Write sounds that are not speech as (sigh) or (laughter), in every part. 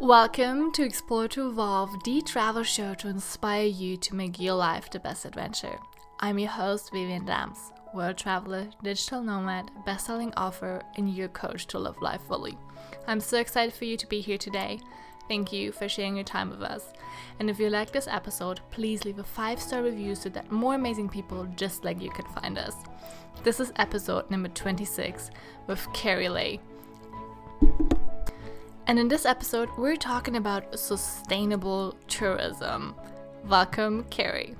Welcome to Explore to Evolve, the travel show to inspire you to make your life the best adventure. I'm your host, Vivian Dams, world traveler, digital nomad, best-selling author, and your coach to live life fully. I'm so excited for you to be here today. Thank you for sharing your time with us. And if you like this episode, please leave a five star review so that more amazing people just like you can find us. This is episode number 26 with Carrie Lay. And in this episode, we're talking about sustainable tourism. Welcome, Carrie.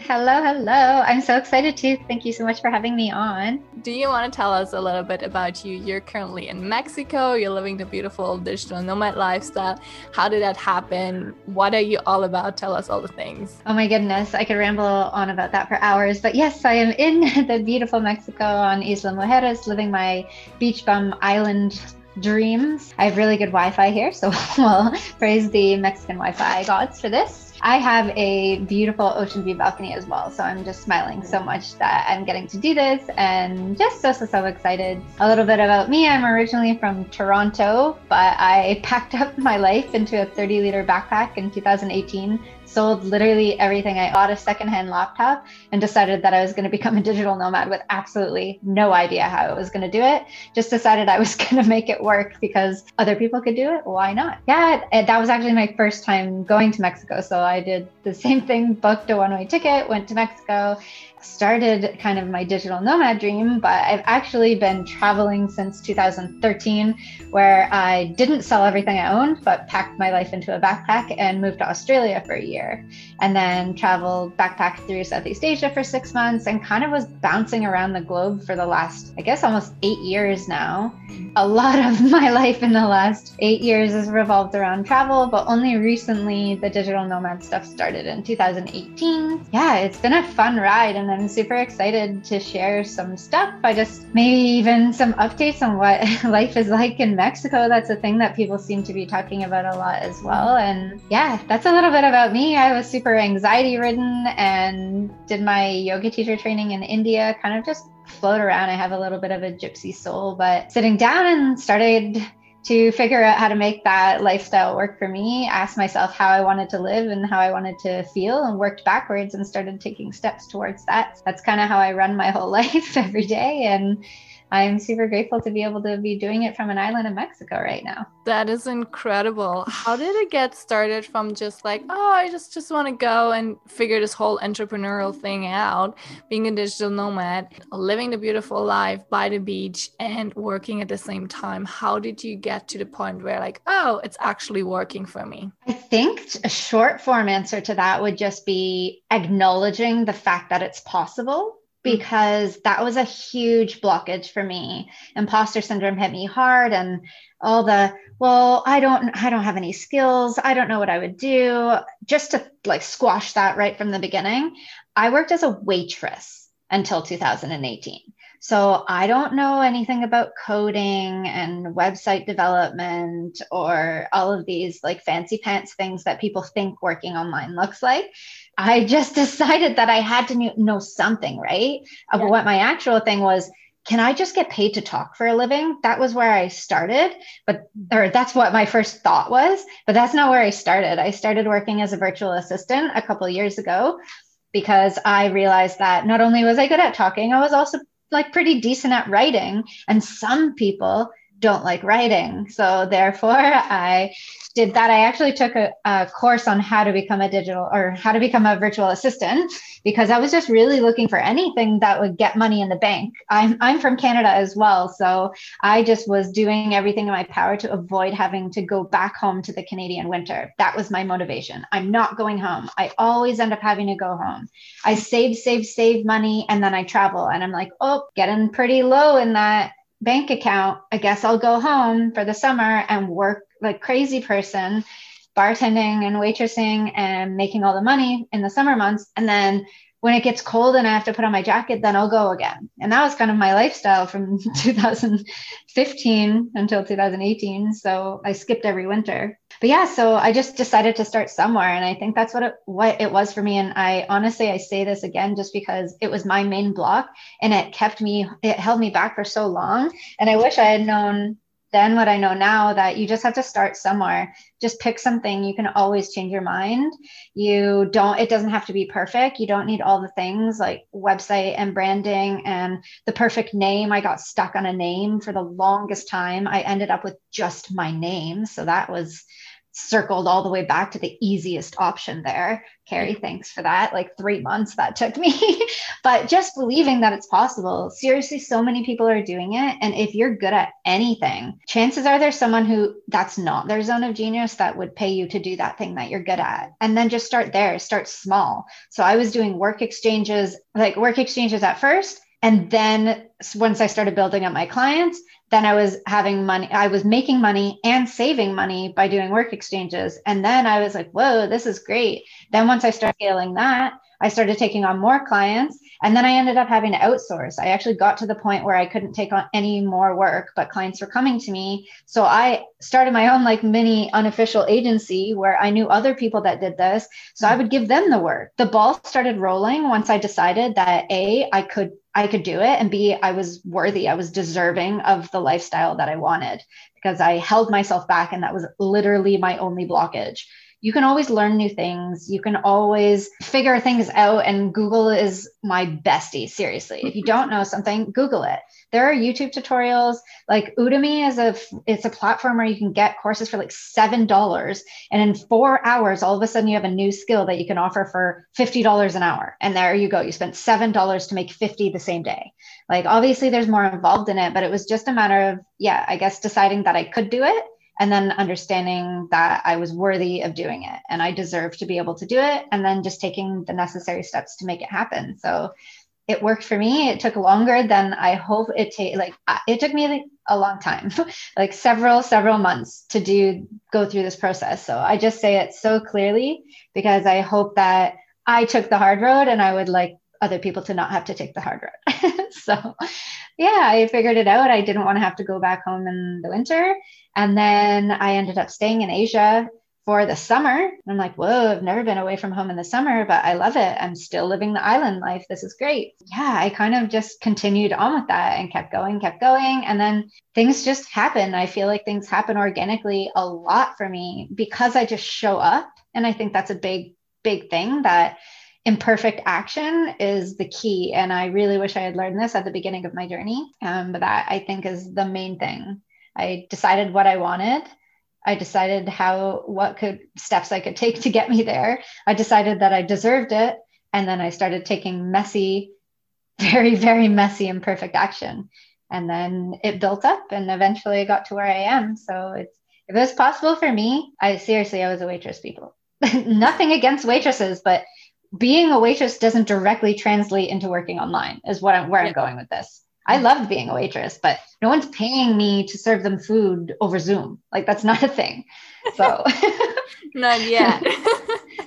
Hello, hello. I'm so excited too. Thank you so much for having me on. Do you want to tell us a little bit about you? You're currently in Mexico, you're living the beautiful digital nomad lifestyle. How did that happen? What are you all about? Tell us all the things. Oh my goodness, I could ramble on about that for hours. But yes, I am in (laughs) the beautiful Mexico on Isla Mujeres, living my beach bum island dreams. I have really good Wi Fi here, so (laughs) we'll praise the Mexican Wi Fi gods for this. I have a beautiful ocean view balcony as well. So I'm just smiling so much that I'm getting to do this and just so, so, so excited. A little bit about me I'm originally from Toronto, but I (laughs) packed up my life into a 30 liter backpack in 2018 sold literally everything. I bought a secondhand laptop and decided that I was going to become a digital nomad with absolutely no idea how I was going to do it. Just decided I was (laughs) going to make it work because other people could do it. Why not? Yeah, that was actually my first time going to Mexico. So I did the same thing, booked a one way ticket, went to Mexico, started kind of my digital nomad dream, but I've actually been traveling since 2013, where I didn't sell everything I owned, but packed my life into a backpack and moved to Australia for a year. And then traveled backpack through Southeast Asia for six months and kind of was bouncing around the globe for the last, I guess, almost eight years now. A lot of (laughs) my life in the last eight years has revolved around travel, but only recently the digital nomad stuff started in 2018. Yeah, it's been a fun ride. And I'm super excited to share some stuff. I just maybe even some updates on what (laughs) life is like in Mexico. That's a thing that people seem to be talking about a lot as well. And yeah, that's a little bit about me. I was super anxiety ridden and did my yoga teacher training in India, kind of just float around. I have a little bit of a gypsy soul, but sitting down and started to figure out how to make that lifestyle work for me, asked myself how I wanted to live and how I wanted to feel, and worked backwards and started taking steps towards that. That's kind of how I run my whole (laughs) life every day. And I'm super grateful to be able to be doing it from an island in Mexico right now. That is incredible. How did it get started from just like, oh, I just just want to go and figure this whole entrepreneurial thing out, being a digital nomad, living the beautiful life by the beach and working at the same time. How did you get to the point where like, oh, it's actually working for me? I think a short form answer to that would just be acknowledging the fact that it's possible Mm. because that was a huge blockage for me. Imposter syndrome hit me hard and all the well, I don't I don't have any skills. I don't know what I would do. Just to like squash that right from the beginning, I worked as a waitress until 2018. So I don't know anything about coding and website development or all of these like fancy pants things that people think working online looks like. I (laughs) just decided that I had to know something, right? Yeah. But what my actual thing was, can I just get paid to talk for a living? That was where I started, but or that's what my first thought was, but that's not where I started. I started working as a virtual assistant a couple years ago because I realized that not only was I good at talking, I was also like pretty decent at writing, and some people don't like writing. So therefore, I did that. I actually took a, a, course on how to become a digital or how to become a virtual assistant because I was just really looking for anything that would get money in the bank. I'm, I'm from Canada as well. So I just was doing everything in my power to avoid having to go back home to the Canadian winter. That was my motivation. I'm not going home. I always end up having to go home. I save, save, save money and then I travel. And I'm like, oh, getting pretty low in that bank account. I guess I'll go home for the summer and work like crazy person, bartending and waitressing and making all the money in the summer months. And then when it gets cold and I have to put on my jacket, then I'll go again. And that was kind of my lifestyle from (laughs) 2015 until 2018. So I skipped every winter. But yeah, so I just decided to start somewhere. And I think that's what it, what it was for me. And I honestly, I say this again just because it was my main block and it kept me, it held me back for so long. And I wish I had known then what I know now that you just have to start somewhere. Just pick something. You can always change your mind. You don't, it doesn't have to be perfect. You don't need all the things like website and branding and the perfect name. I got stuck on a name for the longest time. I ended up with just my name. So that was circled all the way back to the easiest option there. Carrie, thanks for that. Like three months that took me. (laughs) but just believing that it's possible. Seriously, so many people are doing it. And if you're good at anything, chances are there's someone who that's not their zone of genius that would pay you to do that thing that you're good at. And then just start there, start small. So I was doing work exchanges, like work exchanges at first. And then once I started building up my clients, then I was having money, I was making money and saving money by doing work exchanges. And then I was like, whoa, this is great. Then once I started scaling that, I started taking on more clients. And then I ended up having to outsource. I actually got to the point where I couldn't take on any more work, but clients were coming to me. So I started my own like mini unofficial agency where I knew other people that did this. So I would give them the work. The ball started rolling once I decided that A, I could I could do it and B, I was worthy. I was deserving of the lifestyle that I wanted because I held myself back and that was literally my only blockage you can always learn new things. You can always figure things out. And Google is my bestie, seriously. If you don't know something, Google it. There are YouTube tutorials. Like Udemy is a it's a platform where you can get courses for like seven dollars. And in four hours, all of a sudden you have a new skill that you can offer for $50 an hour. And there you go. You spent seven dollars to make 50 the same day. Like obviously there's more involved in it, but it was just a matter of, yeah, I guess deciding that I could do it and then understanding that I was worthy of doing it and I deserved to be able to do it, and then just taking the necessary steps to make it happen. So it worked for me. It took longer than I hope it take. Like it took me like a long time, (laughs) like several several months to do go through this process. So I just say it so clearly because I hope that I took the hard road, and I would like other people to not have to take the hard road. (laughs) so yeah, I figured it out. I didn't want to have to go back home in the winter. And then I ended up staying in Asia for the summer. And I'm like, whoa, I've never been away from home in the summer, but I love it. I'm still living the island life. This is great. Yeah, I kind of just continued on with that and kept going, kept going. And then things just happen. I feel like things happen organically a lot for me because I just show up. And I think that's a big, big thing that imperfect action is the key. And I really wish I had learned this at the beginning of my journey. Um, but that I think is the main thing I decided what I wanted. I decided how, what could steps I could take to get me there. I decided that I deserved it. And then I started taking messy, very, very messy, imperfect action. And then it built up and eventually I got to where I am. So it's, if it was possible for me, I seriously, I was a waitress, people. (laughs) Nothing against waitresses, but being a waitress doesn't directly translate into working online, is what I'm, where yeah. I'm going with this. I loved being a waitress, but no one's paying me to serve them food over Zoom. Like that's not a thing. So (laughs) not yet.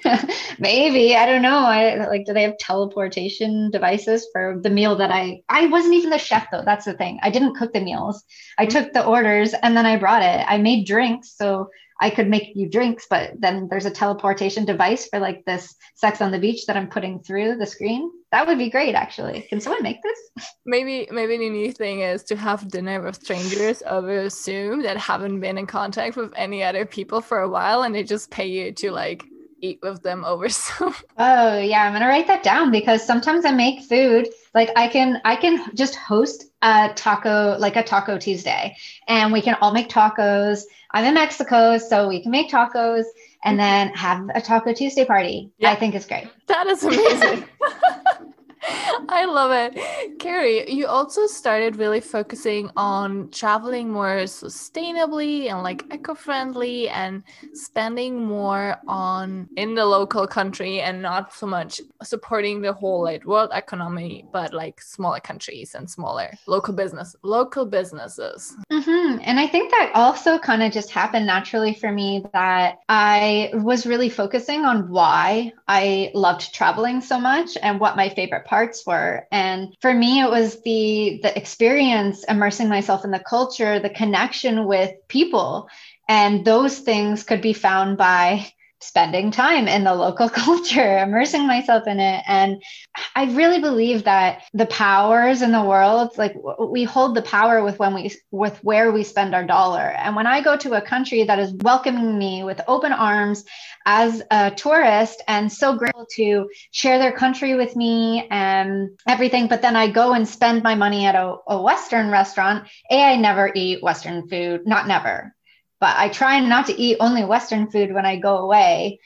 (laughs) Maybe I don't know. I like do they have teleportation devices for the meal that I I wasn't even the chef though. That's the thing. I didn't cook the meals. I mm-hmm. took the orders and then I brought it. I made drinks, so I could make you drinks, but then there's a teleportation device for like this sex on the beach that I'm putting through the screen. That would be great, actually. Can someone make this? Maybe, maybe the new thing is to have dinner with strangers over Zoom that haven't been in contact with any other people for a while, and they just pay you to like eat with them over (laughs) Zoom. Oh yeah, I'm gonna write that down because sometimes I make food. Like I can, I can just host a taco, like a Taco Tuesday, and we can all make tacos I'm in Mexico, so we can make tacos and mm-hmm. then have a Taco Tuesday party. Yeah. I think it's great. That is amazing. (laughs) (laughs) I love it. Carrie, you also started really focusing on traveling more sustainably and like eco-friendly and spending more on in the local country and not so much supporting the whole like world economy, but like smaller countries and smaller local business, local businesses. Mm-hmm. And I think that also kind of just happened naturally for me that I was really focusing on why I loved traveling so much and what my favorite parts were. And for me, it was the the experience, immersing myself in the culture, the connection with people. And those things could be found by spending time in the local (laughs) culture, immersing myself in it. And I really believe that the powers in the world, like we hold the power with when we with where we spend our dollar. And when I go to a country that is welcoming me with open arms as a tourist and so grateful to share their country with me and everything, but then I go and spend my money at a, a Western restaurant. A, I never eat Western food, not never but I try not to eat only Western food when I go away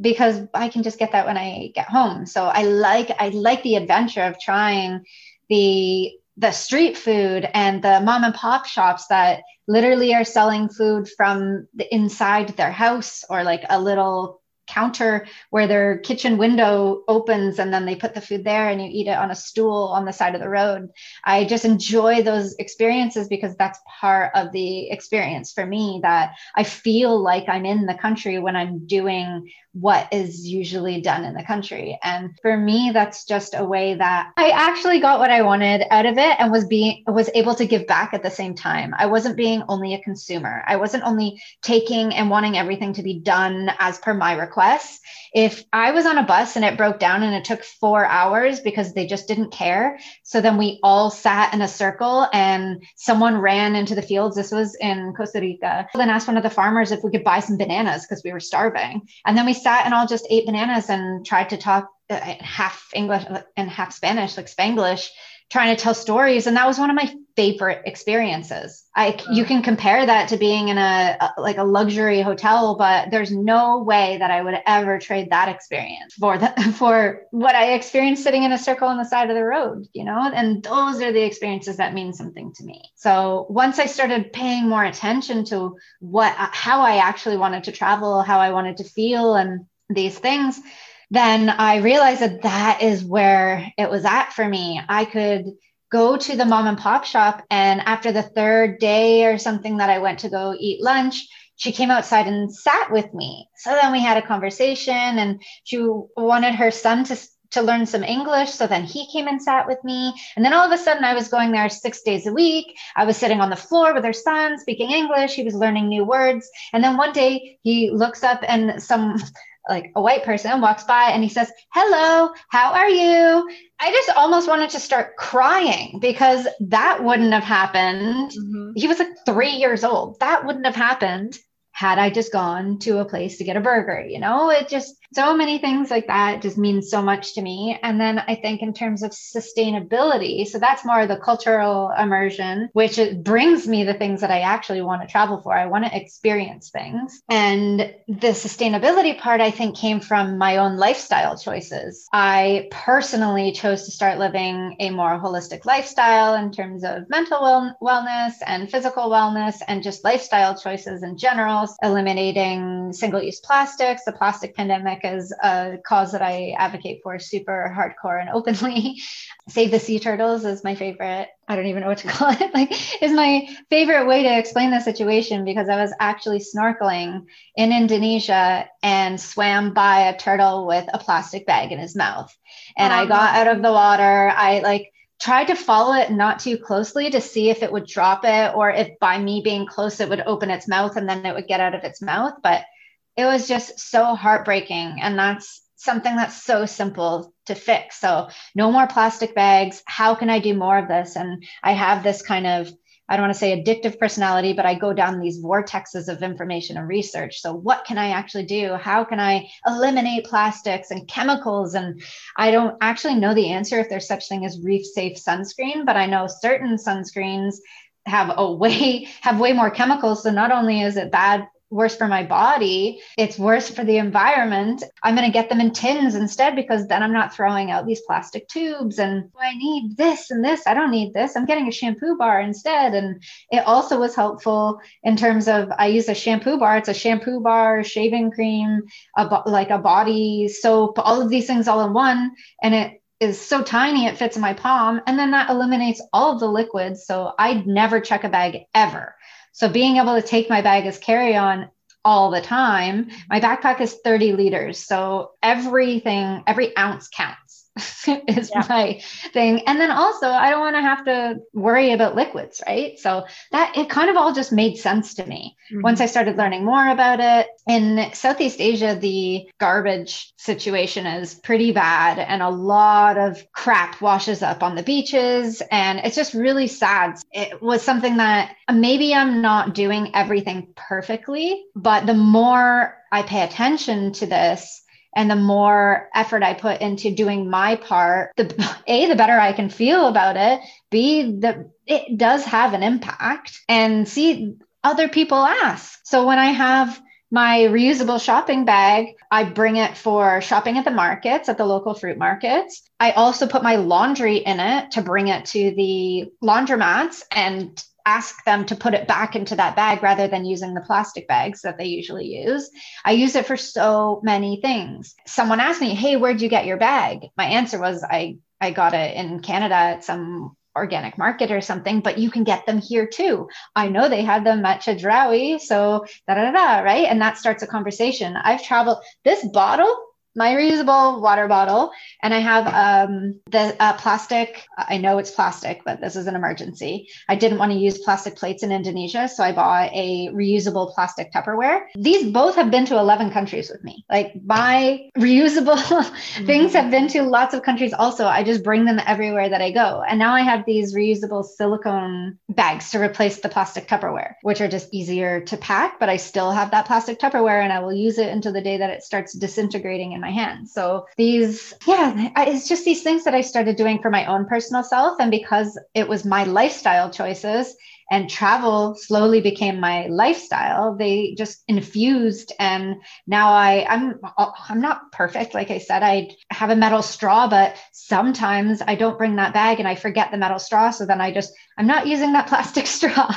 because I can just get that when I get home. So I like I like the adventure of trying the the street food and the mom and pop shops that literally are selling food from the inside their house or like a little counter where their kitchen window opens and then they put the food there and you eat it on a stool on the side of the road. I just enjoy those experiences because that's part of the experience for me that I feel like I'm in the country when I'm doing what is usually done in the country. And for me, that's just a way that I actually got what I wanted out of it and was being was able to give back at the same time. I wasn't being only a consumer. I wasn't only taking and wanting everything to be done as per my requests. If I was on a bus and it broke down and it took four hours because they just didn't care. So then we all sat in a circle and someone ran into the fields. This was in Costa Rica. Then asked one of the farmers if we could buy some bananas because we were starving. And then we sat and all just ate bananas and tried to talk uh, half English and half Spanish, like Spanglish, trying to tell stories. And that was one of my favorite experiences. I you mm. can compare that to being in a, a, like a luxury hotel, but there's no way that I would ever trade that experience for the, (laughs) for what I experienced sitting in a circle on the side of the road, you know? And those are the experiences that mean something to me. So once I started paying more attention to what uh, how I actually wanted to travel, how I wanted to feel and these things, then I realized that that is where it was at for me. I could go to the mom and pop shop. And after the third day or something that I went to go eat lunch, she came outside and sat with me. So then we had a conversation and she wanted her son to to learn some English. So then he came and sat with me. And then all of a sudden, I was going there six days a week. I was sitting on the floor with her son speaking English. He was learning new words. And then one day he looks up and some like a white person walks by and he says, Hello, how are you? I just almost wanted to start crying because that wouldn't have happened. Mm-hmm. He was like three years old. That wouldn't have happened had I just gone to a place to get a burger. You know, it just so many things like that just means so much to me. And then I think in terms of sustainability, so that's more the cultural immersion, which brings me the things that I actually want to travel for. I want to experience things. And the sustainability part, I think, came from my own lifestyle choices. I personally chose to start living a more holistic lifestyle in terms of mental well- wellness and physical wellness and just lifestyle choices in general, eliminating single use plastics, the plastic pandemic is a cause that I advocate for super hardcore and openly. (laughs) Save the Sea Turtles is my favorite. I don't even know what to (laughs) call it. Like, is my favorite way to explain the situation because I was actually snorkeling in Indonesia and swam by a turtle with a plastic bag in his mouth. And I oh, got out of the water. I like tried to follow it not too closely to see if it would drop it or if by me being close it would open its mouth and then it would get out of its mouth. But it was just so heartbreaking. And that's something that's so simple to fix. So, no more plastic bags. How can I do more of this? And I have this kind of, I don't want to say addictive personality, but I go down these vortexes of information and research. So, what can I actually do? How can I eliminate plastics and chemicals? And I don't actually know the answer if there's such thing as reef safe sunscreen, but I know certain sunscreens have a way (laughs) have way more chemicals so not only is it bad worse for my body. It's worse for the environment. I'm going to get them in tins instead because then I'm not throwing out these plastic tubes and oh, I need this and this. I don't need this. I'm getting a shampoo bar instead. And it also was helpful in terms of I use a shampoo bar. It's a shampoo bar, shaving cream, a bo- like a body soap, all of these things all in one. And it is so tiny it fits in my palm and then that eliminates all of the liquids so i'd never check a bag ever so being able to take my bag as carry on all the time, my backpack is 30 liters. So everything, every ounce counts. (laughs) is yeah. my thing. And then also, I don't want to have to worry about liquids, right? So that it kind of all just made sense to me mm-hmm. once I started learning more about it. In Southeast Asia, the garbage situation is pretty bad, and a lot of crap washes up on the beaches. And it's just really sad. It was something that maybe I'm not doing everything perfectly, but the more I pay attention to this, and the more effort I put into doing my part, the A, the better I can feel about it. B, the it does have an impact. And C, other people ask. So when I have my reusable shopping bag, I bring it for shopping at the markets, at the local fruit markets. I also put my laundry in it to bring it to the laundromats and ask them to put it back into that bag rather than using the plastic bags that they usually use. I use it for so many things. Someone asked me, "Hey, where'd you get your bag?" My answer was, "I I got it in Canada at some organic market or something, but you can get them here too. I know they had them at Chedraui, so da da da, right? And that starts a conversation. I've traveled this bottle my reusable water bottle and i have um, the uh, plastic i know it's plastic but this is an emergency. I didn't want to use plastic plates in indonesia so i bought a reusable plastic tupperware. These both have been to 11 countries with me. Like my reusable (laughs) things have been to lots of countries also. I just bring them everywhere that i go. And now i have these reusable silicone bags to replace the plastic tupperware which are just easier to pack but i still have that plastic tupperware and i will use it until the day that it starts disintegrating in my hands. So these, yeah, it's just these things that I started doing for my own personal self. And because it was my lifestyle choices, and travel slowly became my lifestyle. They just infused and now i i'm i'm not perfect. Like i said i have a metal straw but sometimes i don't bring that bag and i forget the metal straw so then i just i'm not using that (laughs) plastic straw.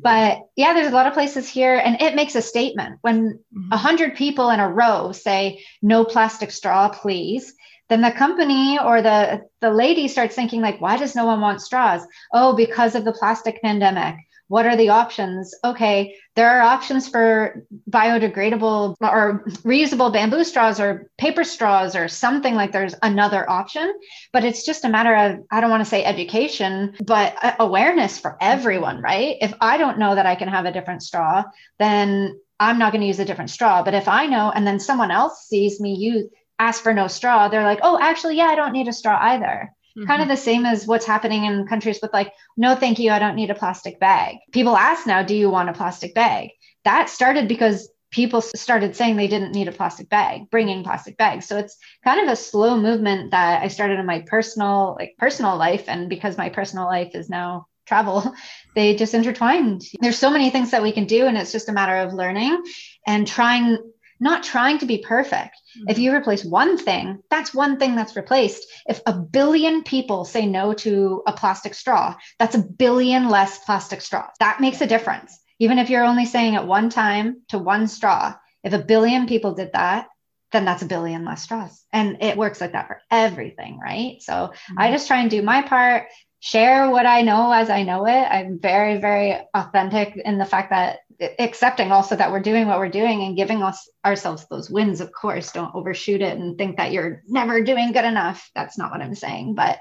But yeah there's a lot of places here and it makes a statement. When mm-hmm. a hundred people in a row say no plastic straw please then the company or the the lady starts thinking like why does no one want straws? Oh because of the plastic pandemic. What are the options? Okay there are options for biodegradable or reusable bamboo straws or paper straws or something like there's another option. But it's just a matter of i don't want to say education but awareness for everyone right? If i don't know that i can have a different straw then i'm not going to use a different straw. But if i know and then someone else sees me use ask for no straw, they're like, oh, actually, yeah, I don't need a straw either. Mm-hmm. Kind of the same as what's happening in countries with like, no, thank you, I don't need a plastic bag. People ask now, do you want a plastic bag? That started because people started saying they didn't need a plastic bag bringing plastic bags so it's kind of a slow movement that i started in my personal like personal life and because my personal life is now travel (laughs) they just intertwined there's so many things that we can do and it's just a matter of learning and trying not trying to be perfect. Mm-hmm. If you replace one thing, that's one thing that's replaced. If a billion people say no to a plastic straw, that's a billion less plastic straws. That makes a difference. Even if you're only saying it one time to one straw, if a billion people did that, then that's a billion less straws. And it works like that for everything, right? So mm-hmm. I just try and do my part, share what I know as I know it. I'm very, very authentic in the fact that accepting also that we're doing what we're doing and giving us ourselves those wins of course don't overshoot it and think that you're never doing good enough that's not what i'm saying but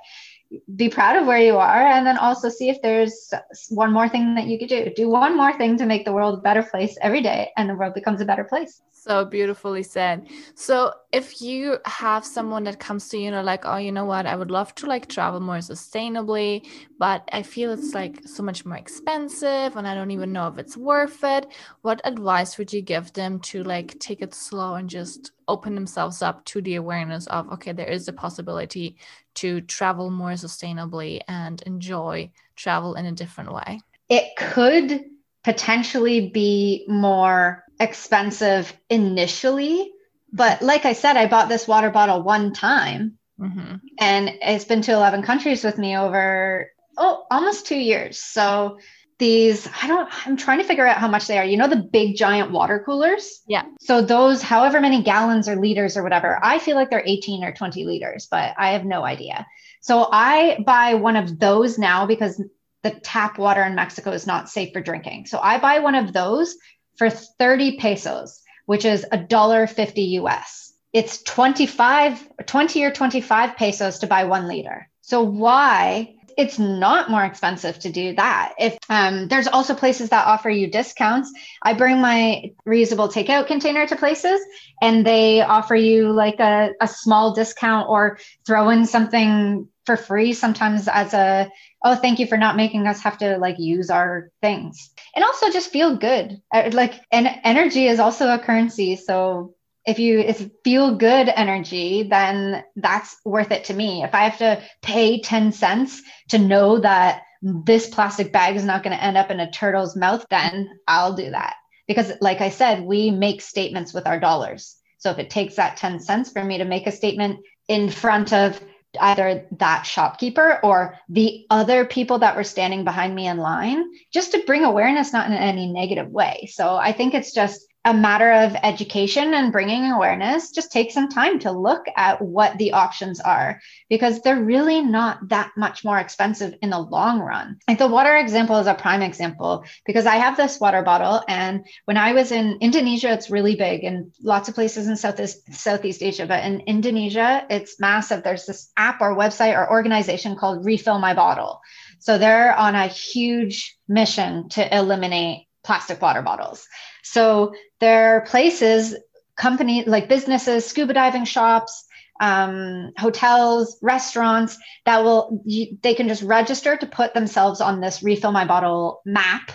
be proud of where you are and then also see if there's one more thing that you could do do one more thing to make the world a better place every day and the world becomes a better place so beautifully said. So if you have someone that comes to you, know, like, oh, you know what, I would love to like travel more sustainably, but I feel it's like so much more expensive and I don't even know if it's worth it. What advice would you give them to like take it slow and just open themselves up to the awareness of, okay, there is a possibility to travel more sustainably and enjoy travel in a different way? It could potentially be more expensive initially. But like I said, I bought this water bottle one time mm-hmm. and it's been to 11 countries with me over, oh, almost two years. So these, I don't, I'm trying to figure out how much they are. You know, the big giant water coolers? Yeah. So those, however many gallons or liters or whatever, I feel like they're 18 or 20 liters, but I have no idea. So I buy one of those now because the tap water in Mexico is not safe for drinking. So I buy one of those for 30 pesos, which is a dollar 50 US. it's 25, 20 or 25 pesos to buy one liter. So why it's not more expensive to do that. If um, there's also places that offer you discounts, I bring my reusable takeout container to places and they offer you like a, a small discount or throw in something for free sometimes as a oh thank you for not making us have to like use our things. And also just feel good. Uh, like and energy is also a currency so if you if feel good energy then that's worth it to me. If i have to pay 10 cents to know that this plastic bag is not going to end up in a turtle's mouth then i'll do that. Because like i said we make statements with our dollars. So if it takes that 10 cents for me to make a statement in front of either that shopkeeper or the other people that were standing behind me in line just to bring awareness not in any negative way. So i think it's just a matter of education and bringing awareness just take some time to look at what the options are because they're really not that much more expensive in the long run. Like the water example is a prime example because i have this water bottle and when i was in indonesia it's really big and lots of places in southeast southeast asia but in indonesia it's massive. There's this app or website or organization called refill my bottle. So they're on a huge mission to eliminate plastic water bottles so there are places, companies like businesses, scuba diving shops, um, hotels, restaurants that will you, they can just register to put themselves on this refill my bottle map,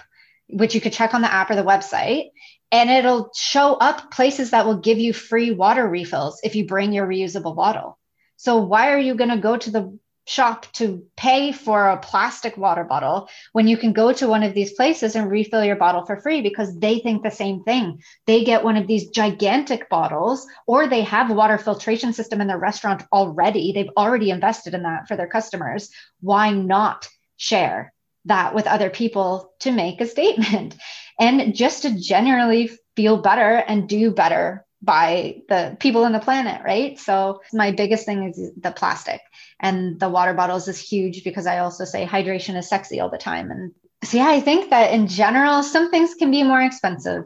which you could check on the app or the website, and it'll show up places that will give you free water refills if you bring your reusable bottle. So why are you going to go to the shop to pay for a plastic water bottle when you can go to one of these places and refill your bottle for free because they think the same thing. They get one of these gigantic bottles or they have a water filtration system in their restaurant already. They've already invested in that for their customers. Why not share that with other people to make a statement (laughs) and just to generally feel better and do better by the people on the planet, right? So my biggest thing is the plastic and the water bottles is huge because I also say hydration is sexy all the time. And so yeah, I think that in general, some things can be more expensive.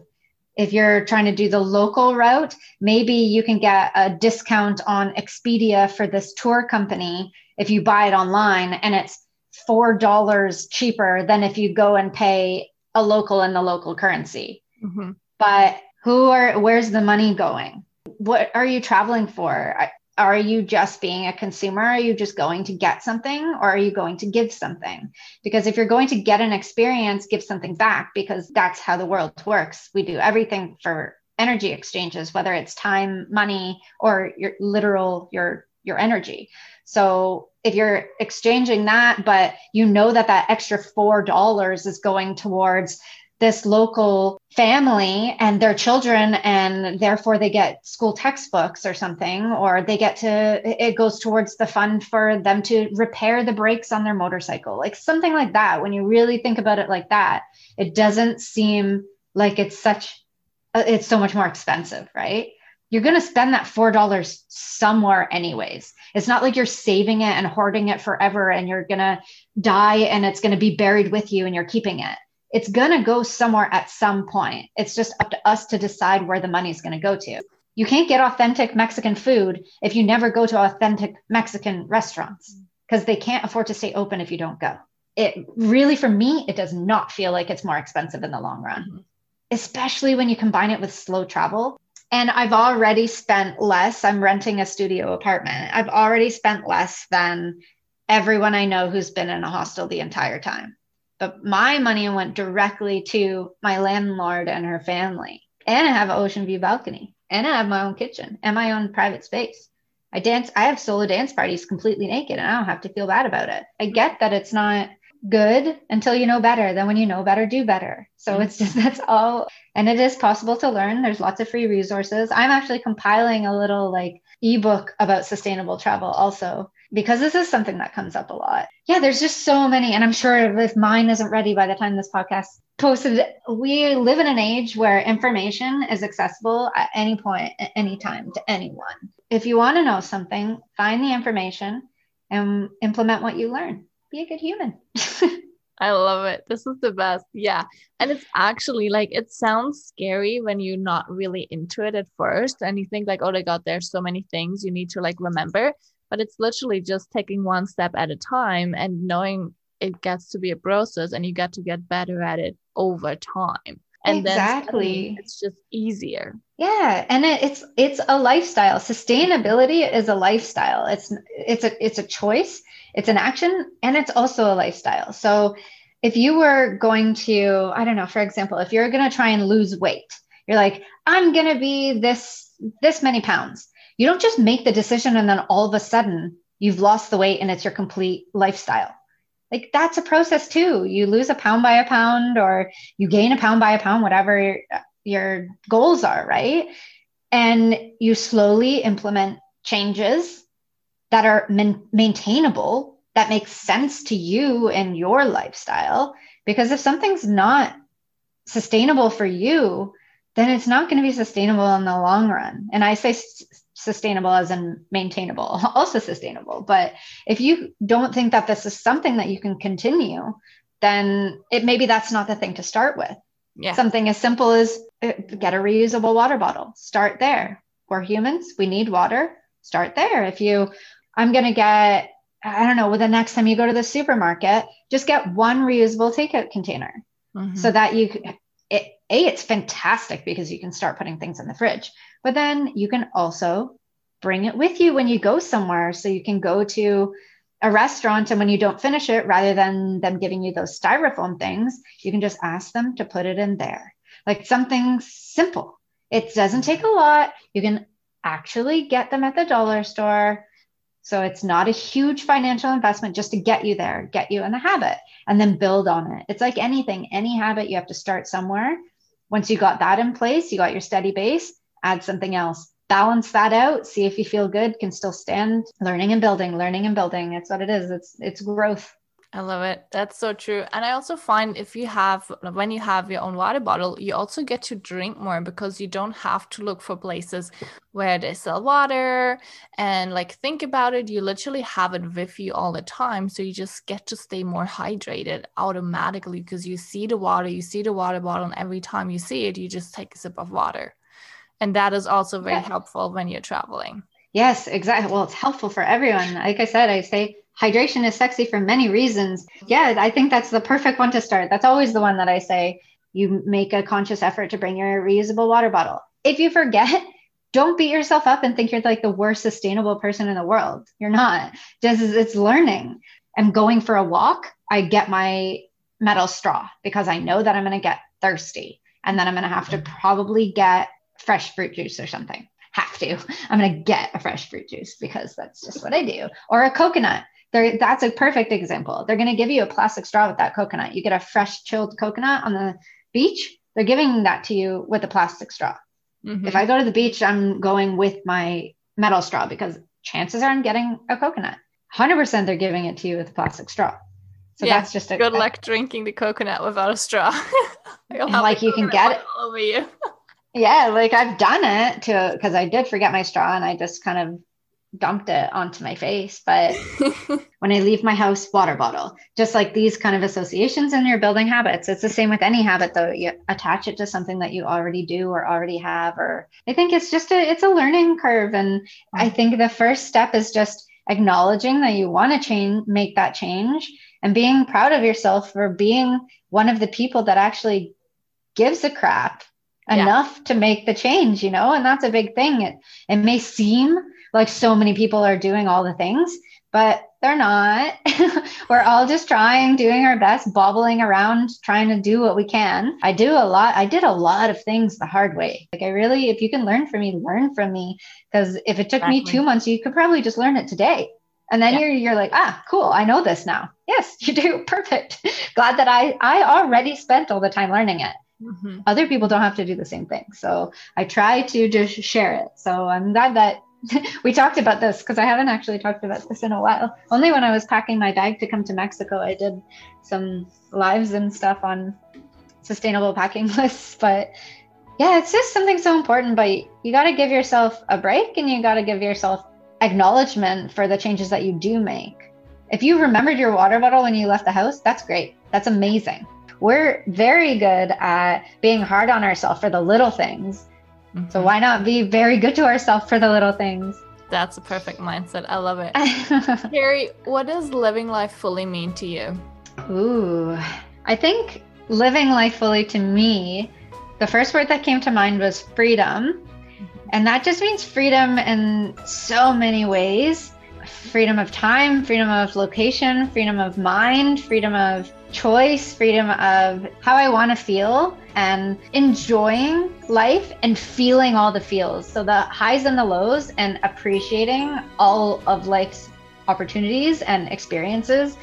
If you're trying to do the local route, maybe you can get a discount on Expedia for this tour company if you buy it online and it's four dollars cheaper than if you go and pay a local in the local currency. Mm-hmm. But who are where's the money going? What are you traveling for? Are you just being a consumer? Are you just going to get something or are you going to give something? Because if you're going to get an experience give something back because that's how the world works. We do everything for energy exchanges whether it's time money or your literal your your energy. So if you're exchanging that but you know that that extra four dollars is going towards this local family and their children and therefore they get school textbooks or something or they get to it goes towards the fund for them to repair the brakes on their motorcycle. Like something like that. When you really think about it like that it doesn't seem like it's such uh, it's so much more expensive right? You're going to spend that $4 somewhere anyways. It's not like you're saving it and hoarding it forever and you're going to die and it's going to be buried with you and you're keeping it it's going to go somewhere at some point. It's just up to us to decide where the money is going to go to. You can't get authentic Mexican food if you never go to authentic Mexican restaurants because they can't afford to stay open if you don't go. It really, for me, it does not feel like it's more expensive in the long run, mm-hmm. especially when you combine it with slow travel. And I've already spent less. I'm renting a studio apartment. I've already spent less than everyone I know who's been in a hostel the entire time but my money went directly to my landlord and her family. And I have an ocean view balcony, and I have my own kitchen and my own private space. I dance, I have solo dance parties completely naked, and I don't have to feel bad about it. I get that it's not good until you know better. Then when you know better, do better. So mm-hmm. it's just (laughs) that's all. And it is possible to learn. There's lots of free resources. I'm actually compiling a little like ebook about sustainable travel also because this is something that comes up a lot. Yeah, there's just so many. And I'm sure if mine isn't ready by the time this podcast posted, we live in an age where information is accessible at any point, at any time to anyone. If you want to know something, find the information and implement what you learn. Be a good human. (laughs) I love it. This is the best. Yeah. And it's actually like, it sounds scary when you're not really into it at first. And you think, like, oh my God, there's so many things you need to like remember. But it's literally just taking one step at a time and knowing it gets to be a process and you get to get better at it over time. And exactly. then it's just easier. Yeah, and it, it's it's a lifestyle. Sustainability is a lifestyle. It's it's a it's a choice it's an action and it's also a lifestyle. So if you were going to, I don't know, for example, if you're going to try and lose weight, you're like, I'm going to be this this many pounds. You don't just make the decision and then all of a sudden you've lost the weight and it's your complete lifestyle. Like that's a process too. You lose a pound by a pound or you gain a pound by a pound, whatever your, your goals are, right? And you slowly implement changes that are man- maintainable that makes sense to you and your lifestyle. Because if something's not sustainable for you then it's not going to be sustainable in the long run. And i say s- sustainable as in maintainable (laughs) also sustainable. But if you don't think that this is something that you can continue then it maybe that's not the thing to start with. Yeah. something as simple as uh, get a reusable water bottle. Start there. We're humans. We need water. Start there. If you I'm going to get, I don't know, the next time you go to the supermarket, just get one reusable takeout container mm-hmm. so that you, it, A, it's fantastic because you can start putting things in the fridge, but then you can also bring it with you when you go somewhere. So you can go to a restaurant and when you don't finish it, rather than them giving you those styrofoam things, you can just ask them to put it in there. Like something simple. It doesn't take a lot. You can actually get them at the dollar store so it's not a huge financial investment just to get you there, get you in the habit, and then build on it. It's like anything, any habit, you have to start somewhere. Once you got that in place, you got your steady base, add something else, balance that out, see if you feel good, can still stand learning and building, learning and building. It's what it is. It's it's growth. I love it. That's so true. And I also find if you have, when you have your own water bottle, you also get to drink more because you don't have to look for places where they sell water and like think about it. You literally have it with you all the time. So you just get to stay more hydrated automatically because you see the water, you see the water bottle, and every time you see it, you just take a sip of water. And that is also very yeah. helpful when you're traveling. Yes, exactly. Well, it's helpful for everyone. Like I said, I say hydration is sexy for many reasons. Yeah, I think that's the perfect one to start. That's always the one that I say you make a conscious effort to bring your reusable water bottle. If you forget, (laughs) don't beat yourself up and think you're like the worst sustainable person in the world. You're not. Just it's learning. I'm going for a walk. I get my metal straw because I know that I'm going to get thirsty and then I'm going to have to mm-hmm. probably get fresh fruit juice or something. Have to. I'm going to get a fresh fruit juice because that's just what I do. Or a coconut. They're, that's a perfect example. They're going to give you a plastic straw with that coconut. You get a fresh chilled coconut on the beach. They're giving that to you with a plastic straw. Mm-hmm. If I go to the beach, I'm going with my metal straw because chances are I'm getting a coconut. 100% they're giving it to you with a plastic straw. So yeah, that's just a good luck drinking the coconut without a straw. (laughs) like you can get it over you. (laughs) yeah, like I've done it to because I did forget my straw and I just kind of dumped it onto my face. But (laughs) when I leave my house, water bottle, just like these kind of associations in your building habits. It's the same with any habit though. You attach it to something that you already do or already have, or I think it's just a it's a learning curve. And I mm-hmm. think the first step is just acknowledging that you want to change, make that change and being proud of yourself for being one of the people that actually gives a crap enough yeah. to make the change, you know, and that's a big thing. It it may seem like so many people are doing all the things, but they're not. (laughs) We're all just trying, doing our best, bobbling around, trying to do what we can. I do a lot. I did a lot of things the hard way. Like I really, if you can learn from me, learn from me. Because if it took exactly. me two months, you could probably just learn it today. And then yeah. you're you're like, ah, cool, I know this now. Yes, (laughs) you do. Perfect. (laughs) Glad that I I already spent all the time learning it. Mm-hmm. Other people don't have to do the same thing. So I try to just share it. So I'm glad that (laughs) we talked about this because I haven't actually talked about this in a while. Only when I was packing my bag to come to Mexico, I did some lives and stuff on sustainable packing (laughs) lists. But yeah, it's just something so important. But you got to give yourself a break and you got to give yourself acknowledgement for the changes that you do make. If you remembered your water bottle when you left the house, that's great. That's amazing. We're very good at being hard on ourselves for the little things. Mm-hmm. So why not be very good to ourselves for the little things? That's a perfect mindset. I love it. (laughs) Carrie, what does living life fully mean to you? Ooh, I think living life fully to me, the first word that came to mind was freedom. And that just means freedom in so many ways freedom of time, freedom of location, freedom of mind, freedom of choice, freedom of how I want to feel, and enjoying life and feeling all the feels. So the highs and the lows, and appreciating all of life's opportunities and experiences.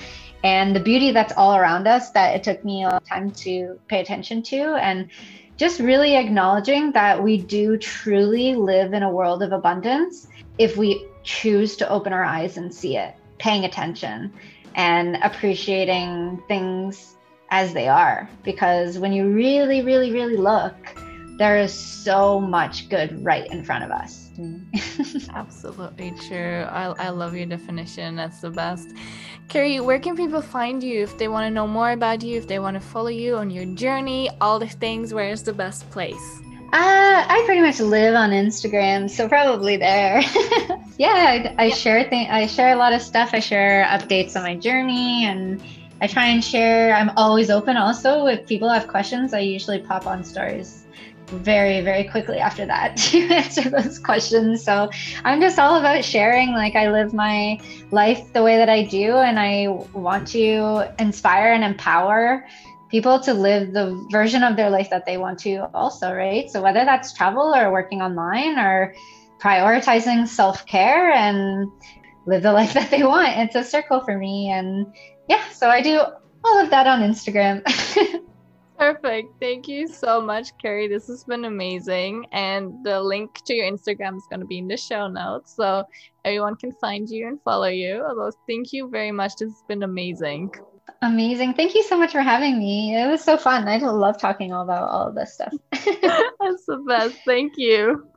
And the beauty that's all around us that it took me a long time to pay attention to. And just really acknowledging that we do truly live in a world of abundance if we choose to open our eyes and see it, paying attention and appreciating things as they are. Because when you really, really, really look, there is so much good right in front of us. Mm. (laughs) Absolutely true. I, I love your definition. That's the best. Carrie, where can people find you if they want to know more about you, if they want to follow you on your journey, all the things? Where is the best place? Uh, I pretty much live on Instagram, so probably there. (laughs) yeah, I, I yeah. share things. I share a lot of stuff. I share updates on my journey, and I try and share. I'm always open. Also, if people have questions, I usually pop on stories very very quickly after that (laughs) to answer those questions so i'm just all about sharing like i live my life the way that i do and i want to inspire and empower people to live the version of their life that they want to also right so whether that's travel or working online or prioritizing self-care and live the (laughs) life that they want it's a circle for me and yeah so i do all of that on instagram (laughs) Perfect. Thank you so much, Carrie. This has been amazing. And the link to your Instagram is going to be in the show notes. So everyone can find you and follow you. Although, thank you very much. This has been amazing. Amazing. Thank you so much for having me. It was so fun. I just love talking all about all of this stuff. (laughs) That's the best. Thank you.